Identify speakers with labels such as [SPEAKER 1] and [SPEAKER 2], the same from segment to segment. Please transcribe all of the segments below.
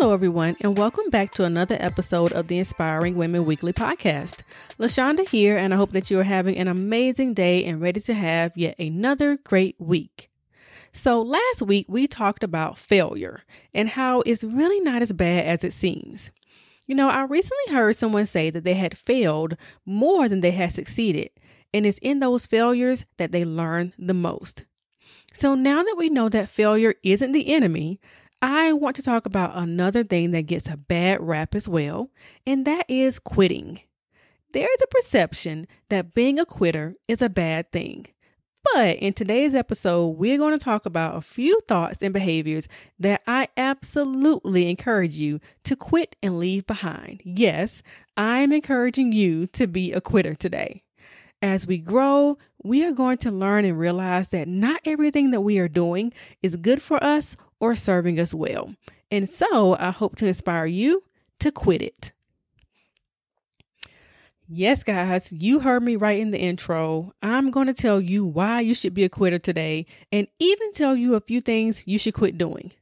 [SPEAKER 1] Hello, everyone, and welcome back to another episode of the Inspiring Women Weekly podcast. LaShonda here, and I hope that you are having an amazing day and ready to have yet another great week. So, last week we talked about failure and how it's really not as bad as it seems. You know, I recently heard someone say that they had failed more than they had succeeded, and it's in those failures that they learn the most. So, now that we know that failure isn't the enemy, I want to talk about another thing that gets a bad rap as well, and that is quitting. There is a perception that being a quitter is a bad thing. But in today's episode, we're going to talk about a few thoughts and behaviors that I absolutely encourage you to quit and leave behind. Yes, I'm encouraging you to be a quitter today. As we grow, we are going to learn and realize that not everything that we are doing is good for us or serving us well. And so I hope to inspire you to quit it. Yes, guys, you heard me right in the intro. I'm going to tell you why you should be a quitter today and even tell you a few things you should quit doing.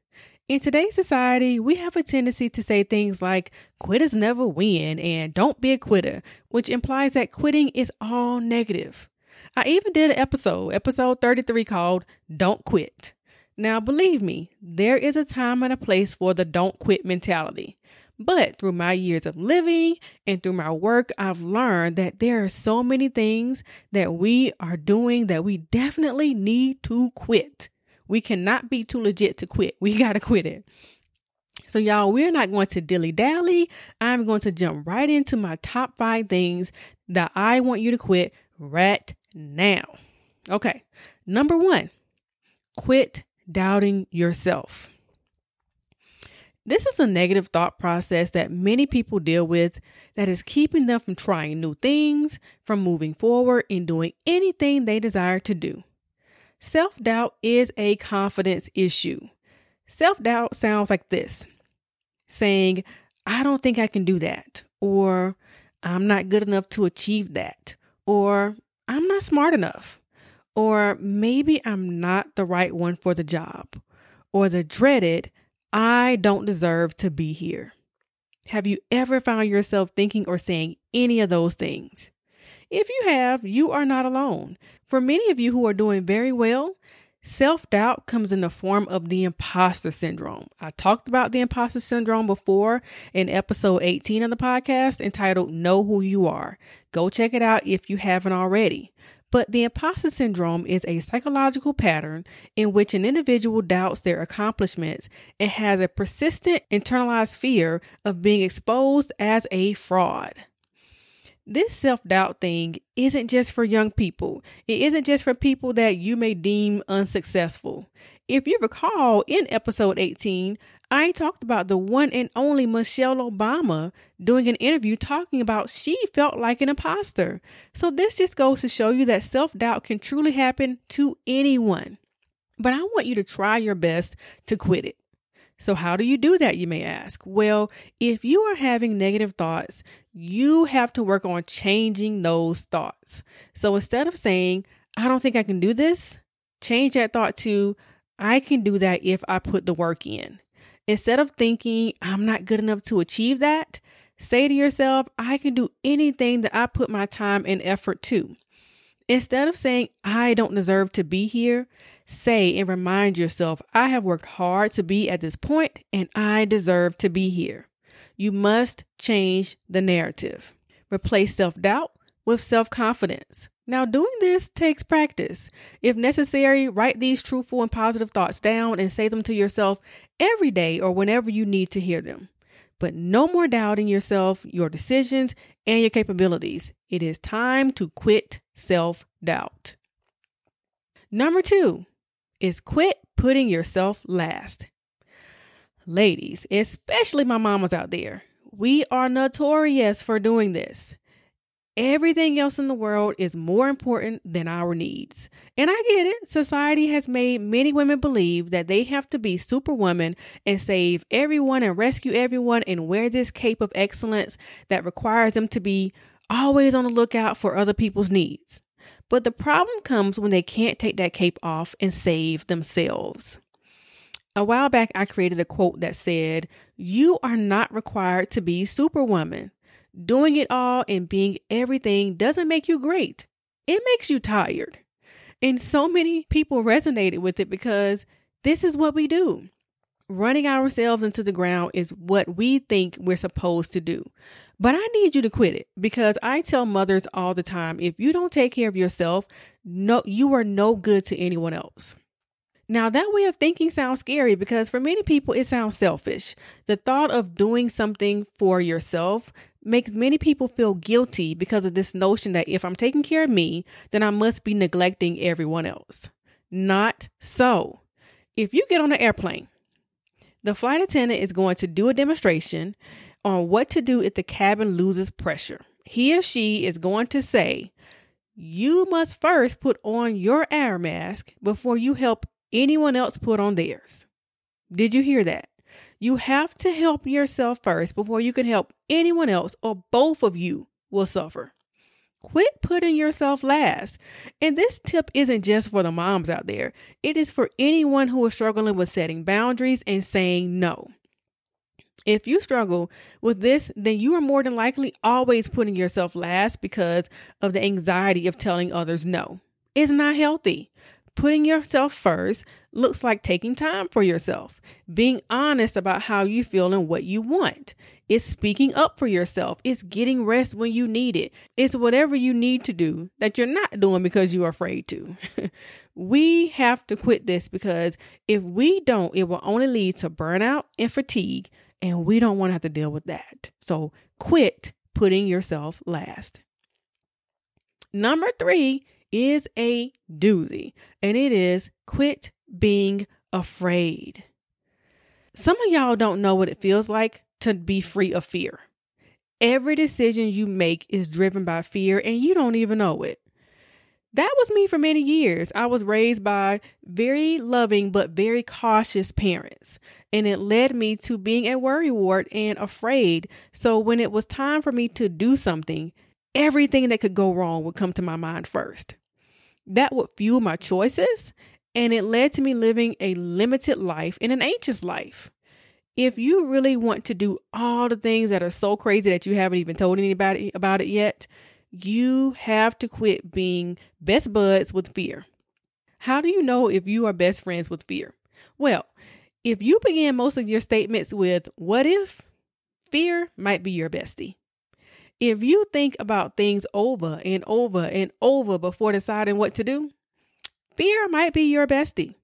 [SPEAKER 1] In today's society, we have a tendency to say things like quitters never win and don't be a quitter, which implies that quitting is all negative. I even did an episode, episode 33, called Don't Quit. Now, believe me, there is a time and a place for the don't quit mentality. But through my years of living and through my work, I've learned that there are so many things that we are doing that we definitely need to quit. We cannot be too legit to quit. We got to quit it. So, y'all, we're not going to dilly dally. I'm going to jump right into my top five things that I want you to quit right now. Okay. Number one, quit doubting yourself. This is a negative thought process that many people deal with that is keeping them from trying new things, from moving forward, and doing anything they desire to do. Self doubt is a confidence issue. Self doubt sounds like this saying, I don't think I can do that, or I'm not good enough to achieve that, or I'm not smart enough, or maybe I'm not the right one for the job, or the dreaded, I don't deserve to be here. Have you ever found yourself thinking or saying any of those things? If you have, you are not alone. For many of you who are doing very well, self doubt comes in the form of the imposter syndrome. I talked about the imposter syndrome before in episode 18 of the podcast entitled Know Who You Are. Go check it out if you haven't already. But the imposter syndrome is a psychological pattern in which an individual doubts their accomplishments and has a persistent internalized fear of being exposed as a fraud. This self doubt thing isn't just for young people. It isn't just for people that you may deem unsuccessful. If you recall in episode 18, I talked about the one and only Michelle Obama doing an interview talking about she felt like an imposter. So, this just goes to show you that self doubt can truly happen to anyone. But I want you to try your best to quit it. So, how do you do that, you may ask? Well, if you are having negative thoughts, you have to work on changing those thoughts. So, instead of saying, I don't think I can do this, change that thought to, I can do that if I put the work in. Instead of thinking, I'm not good enough to achieve that, say to yourself, I can do anything that I put my time and effort to. Instead of saying, I don't deserve to be here, say and remind yourself, I have worked hard to be at this point and I deserve to be here. You must change the narrative. Replace self doubt with self confidence. Now, doing this takes practice. If necessary, write these truthful and positive thoughts down and say them to yourself every day or whenever you need to hear them. But no more doubting yourself, your decisions, and your capabilities. It is time to quit self doubt. Number two is quit putting yourself last. Ladies, especially my mamas out there, we are notorious for doing this. Everything else in the world is more important than our needs. And I get it. Society has made many women believe that they have to be superwoman and save everyone and rescue everyone and wear this cape of excellence that requires them to be always on the lookout for other people's needs. But the problem comes when they can't take that cape off and save themselves. A while back, I created a quote that said, You are not required to be superwoman. Doing it all and being everything doesn't make you great, it makes you tired. And so many people resonated with it because this is what we do. Running ourselves into the ground is what we think we're supposed to do. But I need you to quit it because I tell mothers all the time if you don't take care of yourself, no you are no good to anyone else. Now, that way of thinking sounds scary because for many people it sounds selfish. The thought of doing something for yourself makes many people feel guilty because of this notion that if I'm taking care of me, then I must be neglecting everyone else. Not so. If you get on an airplane, the flight attendant is going to do a demonstration on what to do if the cabin loses pressure. He or she is going to say, You must first put on your air mask before you help anyone else put on theirs. Did you hear that? You have to help yourself first before you can help anyone else, or both of you will suffer. Quit putting yourself last. And this tip isn't just for the moms out there, it is for anyone who is struggling with setting boundaries and saying no. If you struggle with this, then you are more than likely always putting yourself last because of the anxiety of telling others no. It's not healthy. Putting yourself first looks like taking time for yourself, being honest about how you feel and what you want. It's speaking up for yourself. It's getting rest when you need it. It's whatever you need to do that you're not doing because you're afraid to. we have to quit this because if we don't, it will only lead to burnout and fatigue, and we don't want to have to deal with that. So quit putting yourself last. Number three is a doozy, and it is quit being afraid. Some of y'all don't know what it feels like to be free of fear. Every decision you make is driven by fear, and you don't even know it. That was me for many years. I was raised by very loving but very cautious parents, and it led me to being a worrywart and afraid. So when it was time for me to do something, everything that could go wrong would come to my mind first. That would fuel my choices, and it led to me living a limited life and an anxious life. If you really want to do all the things that are so crazy that you haven't even told anybody about it yet, you have to quit being best buds with fear. How do you know if you are best friends with fear? Well, if you begin most of your statements with what if, fear might be your bestie. If you think about things over and over and over before deciding what to do, fear might be your bestie.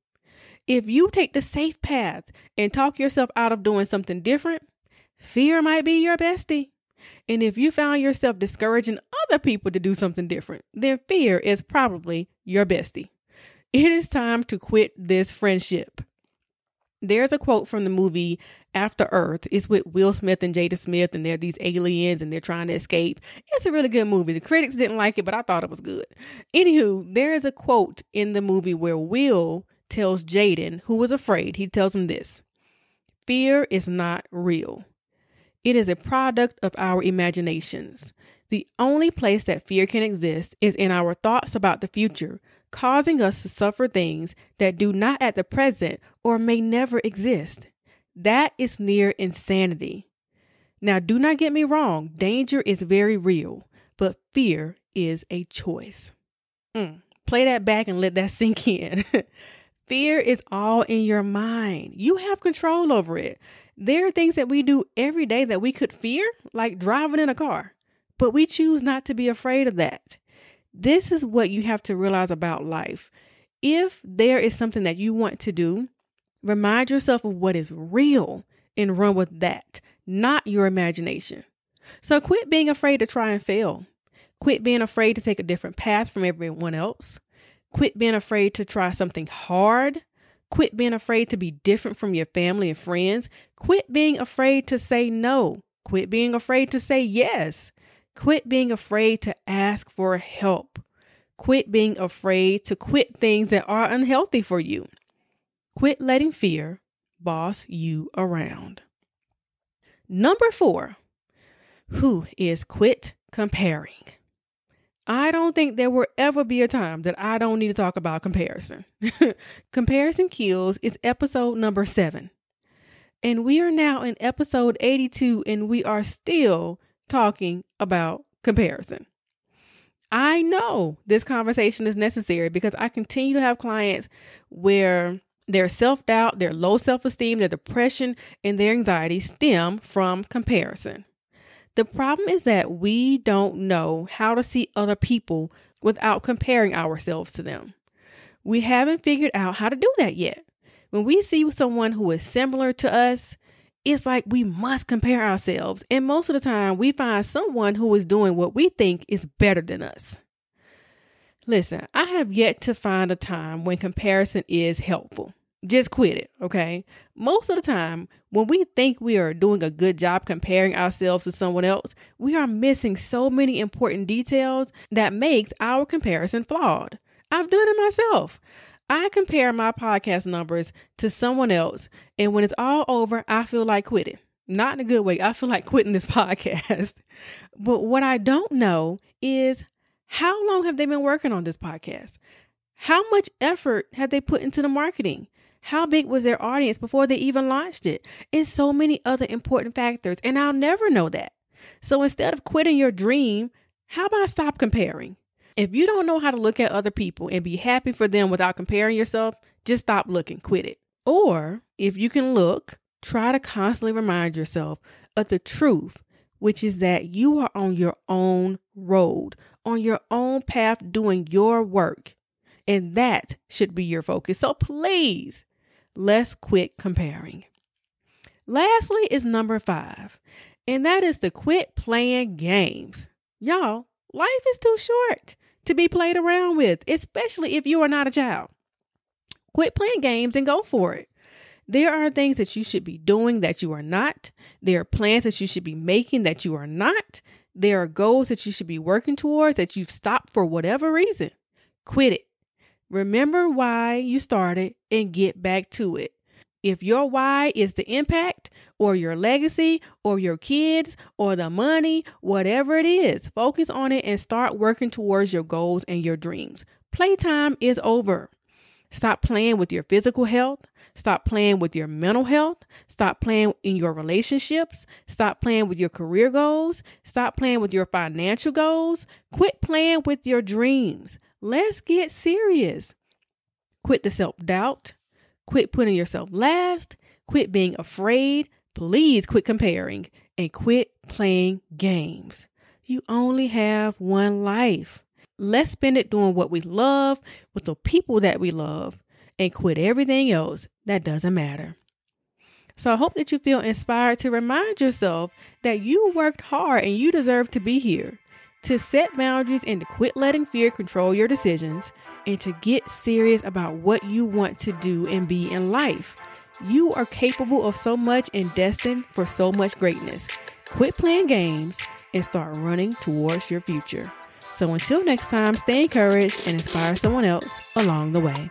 [SPEAKER 1] If you take the safe path and talk yourself out of doing something different, fear might be your bestie. And if you found yourself discouraging other people to do something different, then fear is probably your bestie. It is time to quit this friendship. There's a quote from the movie After Earth. It's with Will Smith and Jada Smith, and they're these aliens and they're trying to escape. It's a really good movie. The critics didn't like it, but I thought it was good. Anywho, there is a quote in the movie where Will tells Jaden, who was afraid, he tells him this Fear is not real. It is a product of our imaginations. The only place that fear can exist is in our thoughts about the future, causing us to suffer things that do not at the present or may never exist. That is near insanity. Now, do not get me wrong, danger is very real, but fear is a choice. Mm, play that back and let that sink in. fear is all in your mind. You have control over it. There are things that we do every day that we could fear, like driving in a car, but we choose not to be afraid of that. This is what you have to realize about life. If there is something that you want to do, remind yourself of what is real and run with that, not your imagination. So quit being afraid to try and fail. Quit being afraid to take a different path from everyone else. Quit being afraid to try something hard. Quit being afraid to be different from your family and friends. Quit being afraid to say no. Quit being afraid to say yes. Quit being afraid to ask for help. Quit being afraid to quit things that are unhealthy for you. Quit letting fear boss you around. Number four, who is quit comparing. I don't think there will ever be a time that I don't need to talk about comparison. comparison Kills is episode number seven. And we are now in episode 82 and we are still talking about comparison. I know this conversation is necessary because I continue to have clients where their self doubt, their low self esteem, their depression, and their anxiety stem from comparison. The problem is that we don't know how to see other people without comparing ourselves to them. We haven't figured out how to do that yet. When we see someone who is similar to us, it's like we must compare ourselves. And most of the time, we find someone who is doing what we think is better than us. Listen, I have yet to find a time when comparison is helpful. Just quit it, okay? Most of the time, when we think we are doing a good job comparing ourselves to someone else, we are missing so many important details that makes our comparison flawed. I've done it myself. I compare my podcast numbers to someone else, and when it's all over, I feel like quitting. Not in a good way. I feel like quitting this podcast. but what I don't know is how long have they been working on this podcast? How much effort have they put into the marketing? How big was their audience before they even launched it? And so many other important factors, and I'll never know that. So instead of quitting your dream, how about stop comparing? If you don't know how to look at other people and be happy for them without comparing yourself, just stop looking, quit it. Or if you can look, try to constantly remind yourself of the truth, which is that you are on your own road, on your own path, doing your work. And that should be your focus. So please, let's quit comparing. Lastly, is number five, and that is to quit playing games. Y'all, life is too short to be played around with, especially if you are not a child. Quit playing games and go for it. There are things that you should be doing that you are not. There are plans that you should be making that you are not. There are goals that you should be working towards that you've stopped for whatever reason. Quit it. Remember why you started and get back to it. If your why is the impact or your legacy or your kids or the money, whatever it is, focus on it and start working towards your goals and your dreams. Playtime is over. Stop playing with your physical health. Stop playing with your mental health. Stop playing in your relationships. Stop playing with your career goals. Stop playing with your financial goals. Quit playing with your dreams. Let's get serious. Quit the self doubt. Quit putting yourself last. Quit being afraid. Please quit comparing and quit playing games. You only have one life. Let's spend it doing what we love with the people that we love and quit everything else that doesn't matter. So I hope that you feel inspired to remind yourself that you worked hard and you deserve to be here, to set boundaries and to quit letting fear control your decisions, and to get serious about what you want to do and be in life. You are capable of so much and destined for so much greatness. Quit playing games and start running towards your future. So until next time, stay encouraged and inspire someone else along the way.